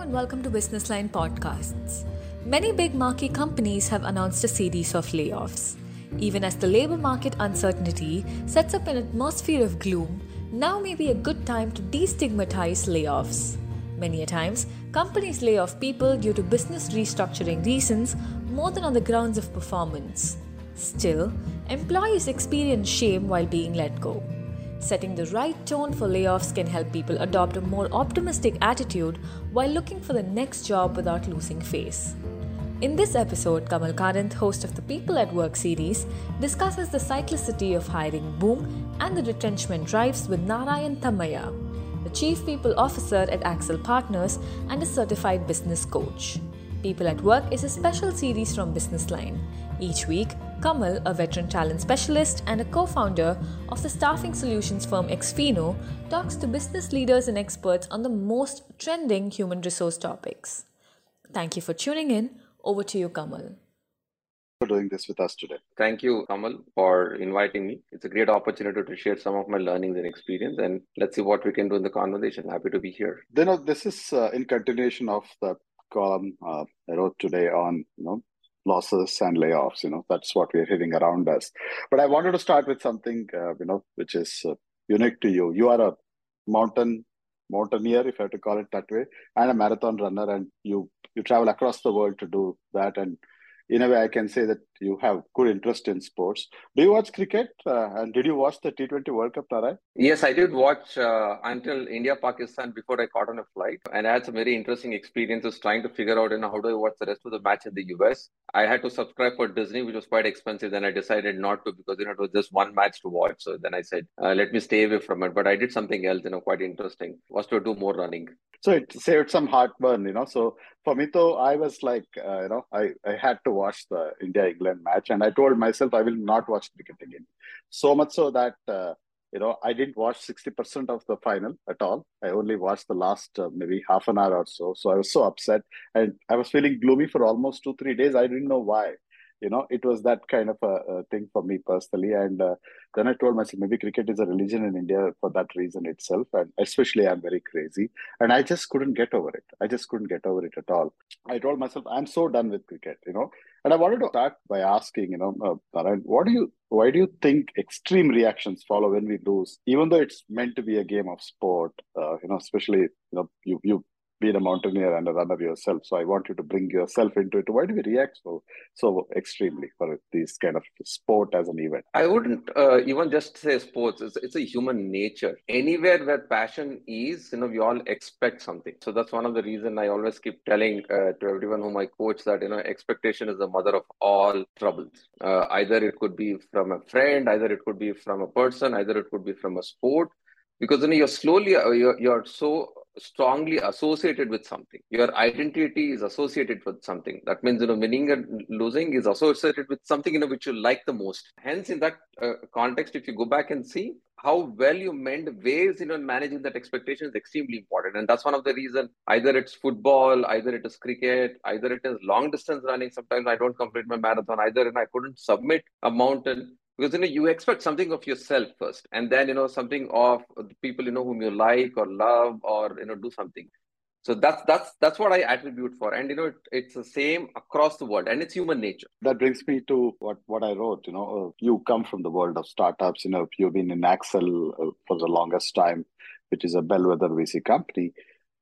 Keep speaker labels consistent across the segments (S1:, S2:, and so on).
S1: and welcome to Business Line Podcasts. Many big marquee companies have announced a series of layoffs. Even as the labor market uncertainty sets up an atmosphere of gloom, now may be a good time to destigmatize layoffs. Many a times, companies lay off people due to business restructuring reasons more than on the grounds of performance. Still, employees experience shame while being let go. Setting the right tone for layoffs can help people adopt a more optimistic attitude while looking for the next job without losing face. In this episode, Kamal Karanth, host of the People at Work series, discusses the cyclicity of hiring boom and the retrenchment drives with Narayan Thammaiah, the Chief People Officer at Accel Partners and a certified business coach. People at Work is a special series from Business Line. Each week, Kamal, a veteran talent specialist and a co founder of the staffing solutions firm Xpheno, talks to business leaders and experts on the most trending human resource topics. Thank you for tuning in. Over to you, Kamal.
S2: For doing this with us today.
S3: Thank you, Kamal, for inviting me. It's a great opportunity to share some of my learnings and experience, and let's see what we can do in the conversation. Happy to be here.
S2: You know, this is uh, in continuation of the column uh, I wrote today on you know losses and layoffs. You know, that's what we're hitting around us. But I wanted to start with something, uh, you know, which is uh, unique to you. You are a mountain mountaineer, if I have to call it that way, and a marathon runner, and you you travel across the world to do that. And in a way, I can say that you have good interest in sports. Do you watch cricket? Uh, and did you watch the T20 World Cup, Tarai?
S3: Yes, I did watch uh, until India Pakistan before I caught on a flight, and I had some very interesting experiences trying to figure out, you know, how do I watch the rest of the match in the US. I had to subscribe for Disney, which was quite expensive. Then I decided not to because you know it was just one match to watch. So then I said, uh, let me stay away from it. But I did something else, you know, quite interesting. Was to do more running.
S2: So it saved some heartburn, you know. So for me, though, I was like, uh, you know, I I had to watch the India England match and I told myself I will not watch cricket again. So much so that uh, you know I didn't watch sixty percent of the final at all. I only watched the last uh, maybe half an hour or so. So I was so upset, and I was feeling gloomy for almost two three days. I didn't know why. You know, it was that kind of a, a thing for me personally. And uh, then I told myself maybe cricket is a religion in India for that reason itself, and especially I'm very crazy, and I just couldn't get over it. I just couldn't get over it at all. I told myself I'm so done with cricket. You know, and I wanted to start by asking, you know, uh, what do you, why do you think extreme reactions follow when we lose, even though it's meant to be a game of sport? Uh, you know, especially, you know, you you been a mountaineer and a runner yourself, so I want you to bring yourself into it. Why do we react so so extremely for this kind of sport as an event?
S3: I wouldn't uh, even just say sports. It's, it's a human nature. Anywhere where passion is, you know, we all expect something. So that's one of the reason I always keep telling uh, to everyone whom I coach that you know expectation is the mother of all troubles. Uh, either it could be from a friend, either it could be from a person, either it could be from a sport because you know you're slowly uh, you're, you're so strongly associated with something. Your identity is associated with something. That means, you know, winning and losing is associated with something, you know, which you like the most. Hence, in that uh, context, if you go back and see how well you mend ways, you know, in managing that expectation is extremely important. And that's one of the reasons either it's football, either it is cricket, either it is long distance running. Sometimes I don't complete my marathon, either and I couldn't submit a mountain because you know you expect something of yourself first and then you know something of the people you know whom you like or love or you know do something. So that's that's that's what i attribute for. And you know it, it's the same across the world and it's human nature.
S2: That brings me to what what i wrote you know uh, you come from the world of startups you know you've been in accel uh, for the longest time which is a bellwether vc company.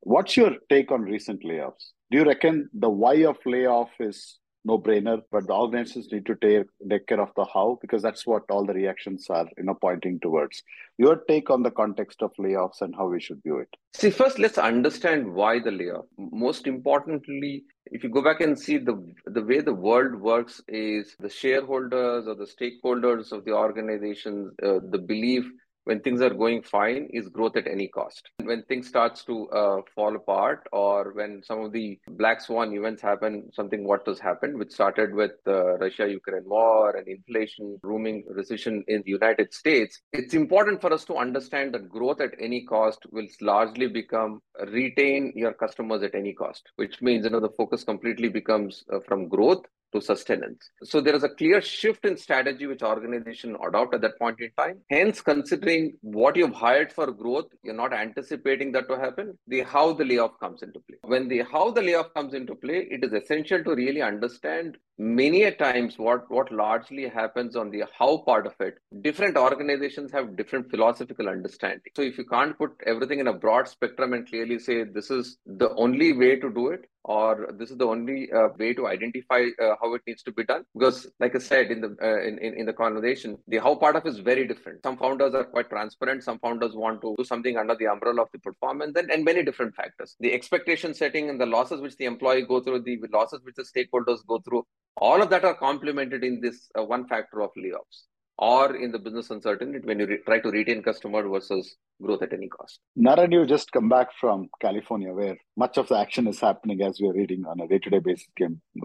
S2: What's your take on recent layoffs? Do you reckon the why of layoff is no brainer but the organizations need to take, take care of the how because that's what all the reactions are you know pointing towards. Your take on the context of layoffs and how we should view it.
S3: See first let's understand why the layoff. Most importantly if you go back and see the the way the world works is the shareholders or the stakeholders of the organizations uh, the belief when things are going fine is growth at any cost. When things starts to uh, fall apart or when some of the black swan events happen, something what has happened, which started with the Russia-Ukraine war and inflation, rooming recession in the United States, it's important for us to understand that growth at any cost will largely become retain your customers at any cost, which means you know the focus completely becomes uh, from growth to sustenance. So there is a clear shift in strategy which organization adopt at that point in time. Hence, considering what you've hired for growth, you're not anticipating that to happen. The how the layoff comes into play. When the how the layoff comes into play, it is essential to really understand many a times what what largely happens on the how part of it different organizations have different philosophical understanding. So if you can't put everything in a broad spectrum and clearly say this is the only way to do it or this is the only uh, way to identify uh, how it needs to be done because like i said in the uh, in, in, in the conversation the how part of is very different. Some founders are quite transparent. Some founders want to do something under the umbrella of the performance and, and many different factors. The expectation setting and the losses which the employee go through the losses which the stakeholders go through all of that are complemented in this uh, one factor of layoffs or in the business uncertainty when you re- try to retain customer versus growth at any cost.
S2: Naren, you just come back from California where much of the action is happening as we are reading on a day-to-day basis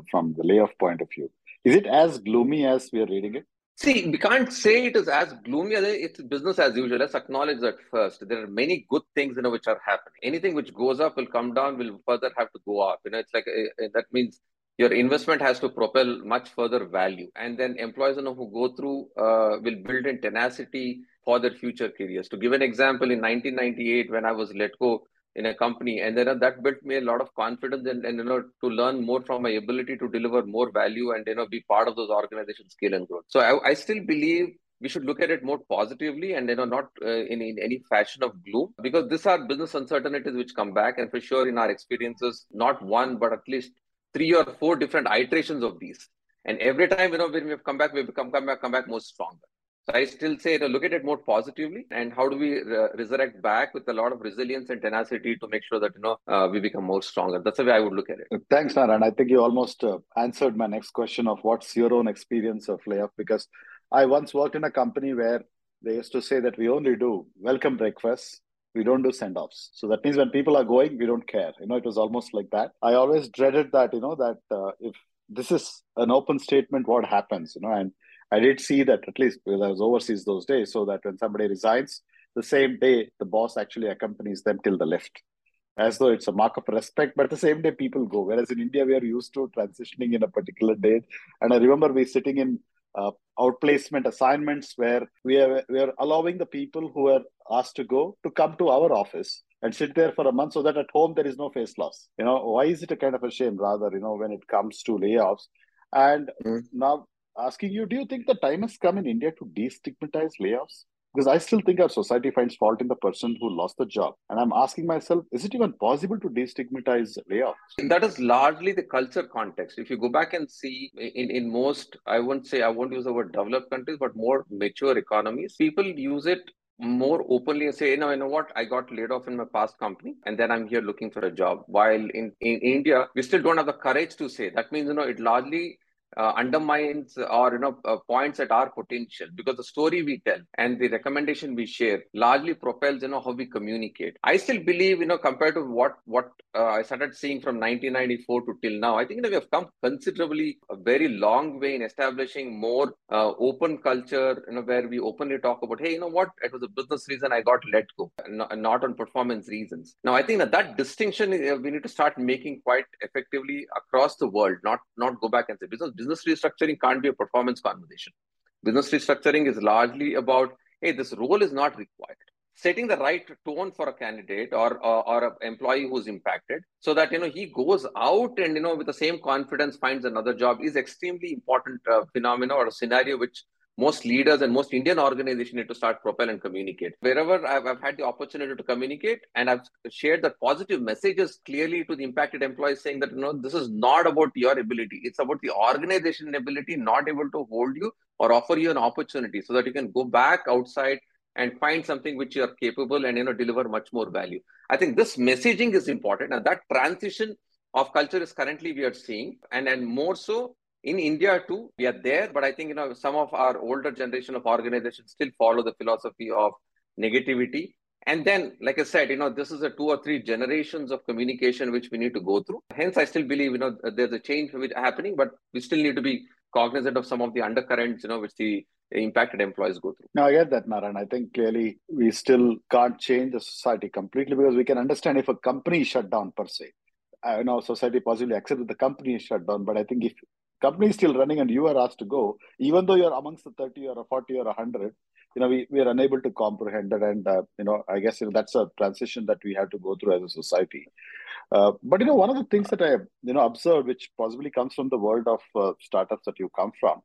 S2: from the layoff point of view. Is it as gloomy as we are reading it?
S3: See, we can't say it is as gloomy as it's business as usual. Let's acknowledge that first. There are many good things, you know, which are happening. Anything which goes up will come down, will further have to go up. You know, it's like uh, that means your investment has to propel much further value. And then employees you know, who go through uh, will build in tenacity for their future careers. To give an example in 1998 when i was let go in a company and then uh, that built me a lot of confidence and, and you know to learn more from my ability to deliver more value and you know be part of those organizations scale and growth. So i, I still believe we should look at it more positively and you know not uh, in, in any fashion of gloom because these are business uncertainties which come back. And for sure in our experiences not one but at least three or four different iterations of these. And every time, you know, when we've come back, we've come, come back, come back more stronger. So I still say, you know, look at it more positively, and how do we re- resurrect back with a lot of resilience and tenacity to make sure that you know uh, we become more stronger. That's the way I would look at it.
S2: Thanks, Naren. I think you almost uh, answered my next question of what's your own experience of layoff because I once worked in a company where they used to say that we only do welcome breakfast we don't do send offs. So that means when people are going, we don't care. You know, it was almost like that. I always dreaded that, you know, that uh, if this is an open statement, what happens, you know, and I did see that at least because I was overseas those days, so that when somebody resigns, the same day the boss actually accompanies them till the lift, as though it's a mark of respect. But the same day people go. Whereas in India we are used to transitioning in a particular date. And I remember we sitting in uh, outplacement assignments where we are we are allowing the people who are asked to go to come to our office and sit there for a month so that at home there is no face loss. You know why is it a kind of a shame rather you know when it comes to layoffs? And mm. now asking you do you think the time has come in india to destigmatize layoffs because I still think our society finds fault in the person who lost the job. And I'm asking myself, is it even possible to destigmatize layoffs?
S3: That is largely the culture context. If you go back and see in, in most, I won't say, I won't use the word developed countries, but more mature economies, people use it more openly and say, you know, you know what, I got laid off in my past company and then I'm here looking for a job. While in, in India, we still don't have the courage to say. That means, you know, it largely uh, undermines or you know uh, points at our potential because the story we tell and the recommendation we share largely propels you know how we communicate. I still believe you know compared to what what uh, i started seeing from 1994 to till now i think you know, we have come considerably a very long way in establishing more uh, open culture you know where we openly talk about hey you know what? It was a business reason i got let go not, not on performance reasons. Now i think that that distinction uh, we need to start making quite effectively across the world not not go back and say business business restructuring can't be a performance conversation. Business restructuring is largely about, hey, this role is not required. Setting the right tone for a candidate or, or, or an employee who's impacted so that, you know, he goes out and, you know, with the same confidence finds another job is extremely important uh, phenomena or a scenario which most leaders and most Indian organizations need to start propel and communicate. Wherever I've, I've, had the opportunity to communicate and I've shared the positive messages clearly to the impacted employees saying that, you know, this is not about your ability. It's about the organization ability not able to hold you or offer you an opportunity so that you can go back outside and find something which you are capable and, you know, deliver much more value. I think this messaging is important and that transition of culture is currently we are seeing and, and more so in India too, we are there, but I think you know some of our older generation of organizations still follow the philosophy of negativity. And then, like I said, you know, this is a two or three generations of communication which we need to go through. Hence, I still believe you know there's a change happening, but we still need to be cognizant of some of the undercurrents, you know, which the impacted employees go through.
S2: Now, I get that, Naren. I think clearly we still can't change the society completely because we can understand if a company shut down per se. I know society possibly accepts that the company is shut down, but I think if company is still running and you are asked to go, even though you're amongst the 30 or a 40 or a 100, you know, we, we are unable to comprehend that. And, uh, you know, I guess you know, that's a transition that we have to go through as a society. Uh, but, you know, one of the things that I, you know, observed, which possibly comes from the world of uh, startups that you come from,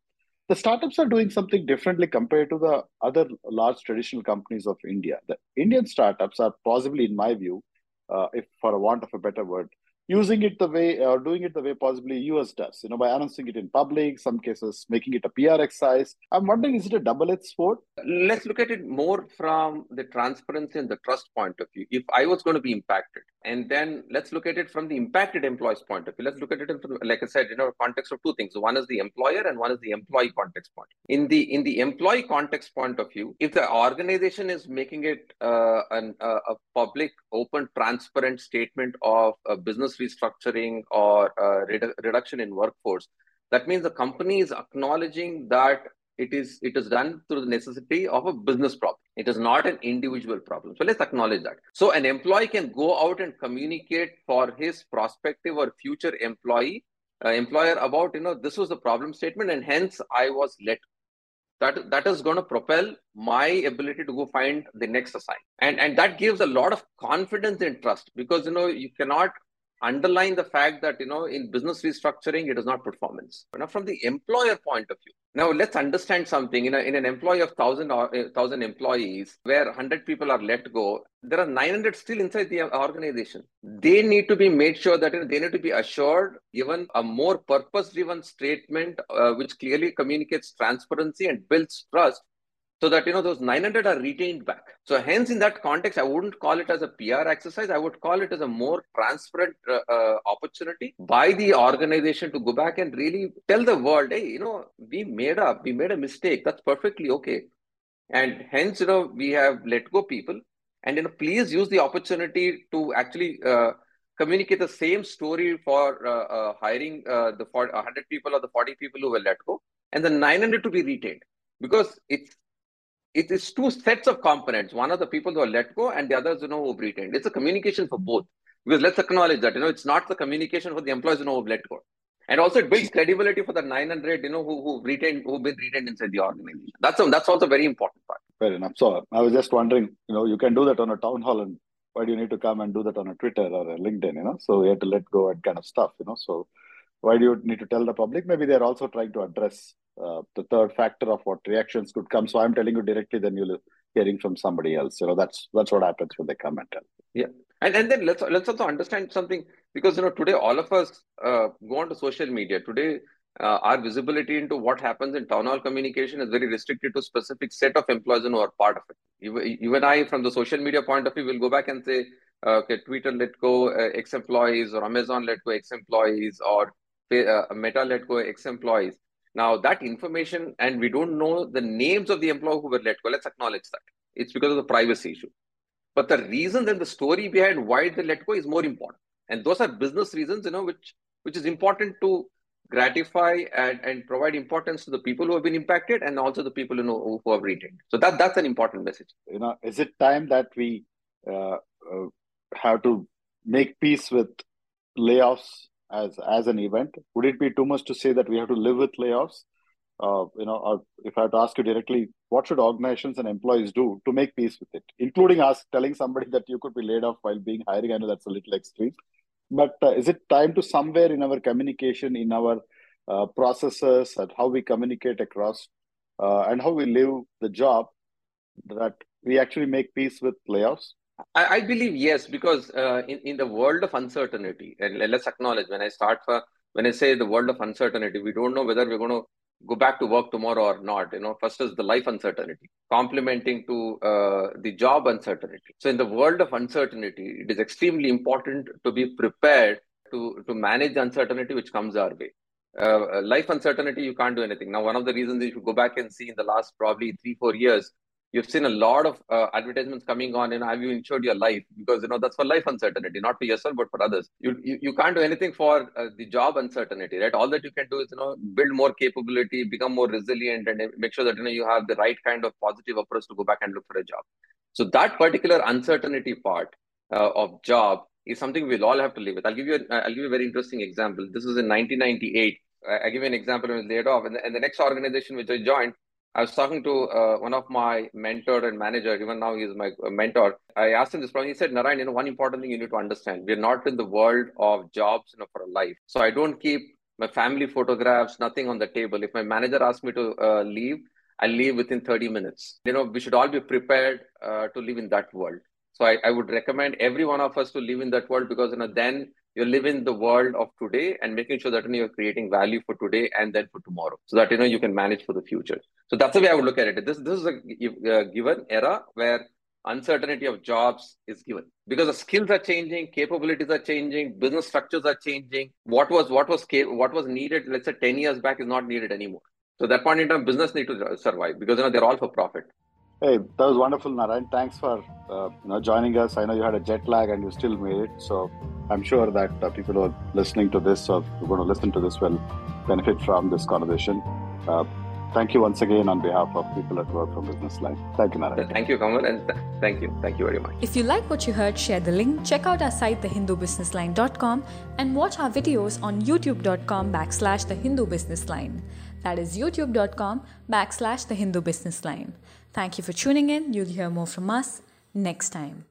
S2: the startups are doing something differently compared to the other large traditional companies of India. The Indian startups are possibly, in my view, uh, if for a want of a better word, using it the way or doing it the way possibly US does, you know, by announcing it in public, some cases making it a PR exercise. I'm wondering, is it a double-edged sword?
S3: Let's look at it more from the transparency and the trust point of view. If I was going to be impacted, and then let's look at it from the impacted employee's point of view. Let's look at it from, like I said, you know, context of two things. One is the employer and one is the employee context point. In the in the employee context point of view, if the organization is making it uh, an, uh, a public, open, transparent statement of a business restructuring or redu- reduction in workforce, that means the company is acknowledging that it is it is done through the necessity of a business problem. It is not an individual problem. So let's acknowledge that. So an employee can go out and communicate for his prospective or future employee uh, employer about you know this was the problem statement and hence I was let that that is going to propel my ability to go find the next assign and and that gives a lot of confidence and trust because you know you cannot underline the fact that you know in business restructuring it is not performance. Now from the employer point of view now let's understand something. In, a, in an employee of 1000 or 1000 employees where 100 people are let go there are 900 still inside the organization. They need to be made sure that you know, they need to be assured given a more purpose driven statement uh, which clearly communicates transparency and builds trust so that you know those 900 are retained back. So hence in that context i wouldn't call it as a pr exercise. I would call it as a more transparent uh, uh, opportunity by the organization to go back and really tell the world hey you know we made up we made a mistake. That's perfectly okay. And hence you know we have let go people. And you know please use the opportunity to actually uh, communicate the same story for uh, uh, hiring uh, the 100 people or the 40 people who were let go and the 900 to be retained. Because it's it is two sets of components. One are the people who are let go, and the others, you know, who've retained. It's a communication for both. Because let's acknowledge that, you know, it's not the communication for the employees, you know, who've let go. And also it builds credibility for the 900, you know, who, who've retained, who've been retained inside the organization. That's, a, that's also a very important part.
S2: Fair enough. So I was just wondering, you know, you can do that on a town hall and why do you need to come and do that on a Twitter or a LinkedIn, you know? So you have to let go and kind of stuff, you know? So why do you need to tell the public? Maybe they're also trying to address uh, the third factor of what reactions could come. So I'm telling you directly, then you'll hearing from somebody else. You know, that's that's what happens when they come and tell.
S3: Yeah, and and then let's let's also understand something because you know today all of us uh, go on to social media. Today, uh, our visibility into what happens in town hall communication is very restricted to specific set of employees who are part of it. Even, even I, from the social media point of view, will go back and say, uh, okay, Twitter let go uh, ex employees, or Amazon let go ex employees, or A meta let go ex employees. Now that information, and we don't know the names of the employee who were let go. Let's acknowledge that it's because of the privacy issue. But the reason and the story behind why they let go is more important, and those are business reasons, you know, which which is important to gratify and, and provide importance to the people who have been impacted and also the people you know who have retained. So that that's an important message.
S2: You know, is it time that we uh, uh, have to make peace with layoffs as as an event? Would it be too much to say that we have to live with layoffs? Uh, you know, if I had to ask you directly, what should organizations and employees do to make peace with it, including us telling somebody that you could be laid off while being hiring? I know that's a little extreme, but uh, is it time to somewhere in our communication, in our uh, processes, and how we communicate across, uh, and how we live the job, that we actually make peace with layoffs?
S3: I, I believe yes, because uh, in, in the world of uncertainty, and let's acknowledge when I start for when I say the world of uncertainty, we don't know whether we're going to go back to work tomorrow or not. You know, first is the life uncertainty, complementing to uh, the job uncertainty. So in the world of uncertainty, it is extremely important to be prepared to to manage the uncertainty which comes our way. Uh, life uncertainty, you can't do anything. Now, one of the reasons you go back and see in the last probably three, four years, you've seen a lot of uh, advertisements coming on you know have you insured your life? Because you know that's for life uncertainty not for yourself but for others. You you, you can't do anything for uh, the job uncertainty right? All that you can do is you know build more capability become more resilient and make sure that you know you have the right kind of positive approach to go back and look for a job. So that particular uncertainty part uh, of job is something we'll all have to live with. I'll give you a, i'll give you a very interesting example. This was in 1998 I give you an example. I was laid off, and the next organization which I joined, I was talking to uh, one of my mentor and manager. Even now, he's my uh, mentor. I asked him this problem. He said, "Narayan, you know, one important thing you need to understand: we're not in the world of jobs, you know, for a life. So I don't keep my family photographs, nothing on the table. If my manager asks me to uh, leave, I'll leave within 30 minutes. You know, we should all be prepared uh, to live in that world. So I, I would recommend every one of us to live in that world because you know then you live in the world of today and making sure that you know, you're creating value for today and then for tomorrow, so that you know you can manage for the future. So that's the way I would look at it. This this is a, a given era where uncertainty of jobs is given. Because the skills are changing capabilities are changing business structures are changing. What was what was what was needed let's say 10 years back is not needed anymore. So that point in time business need to survive because you know they're all for profit.
S2: Hey that was wonderful narayan. Thanks for uh, you know joining us. I know you had a jet lag and you still made it so i'm sure that uh, people who are listening to this or who are going to listen to this will benefit from this conversation uh, Thank you once again on behalf of people at work from Business Line. Thank you, Narayan.
S3: Thank you, Kamal, and th- thank you. Thank you very much.
S1: If you like what you heard, share the link, check out our site, thehindubusinessline.com, and watch our videos on youtube.com backslash the Hindu Business Line. That is youtube.com backslash the Hindu Business Line. Thank you for tuning in. You'll hear more from us next time.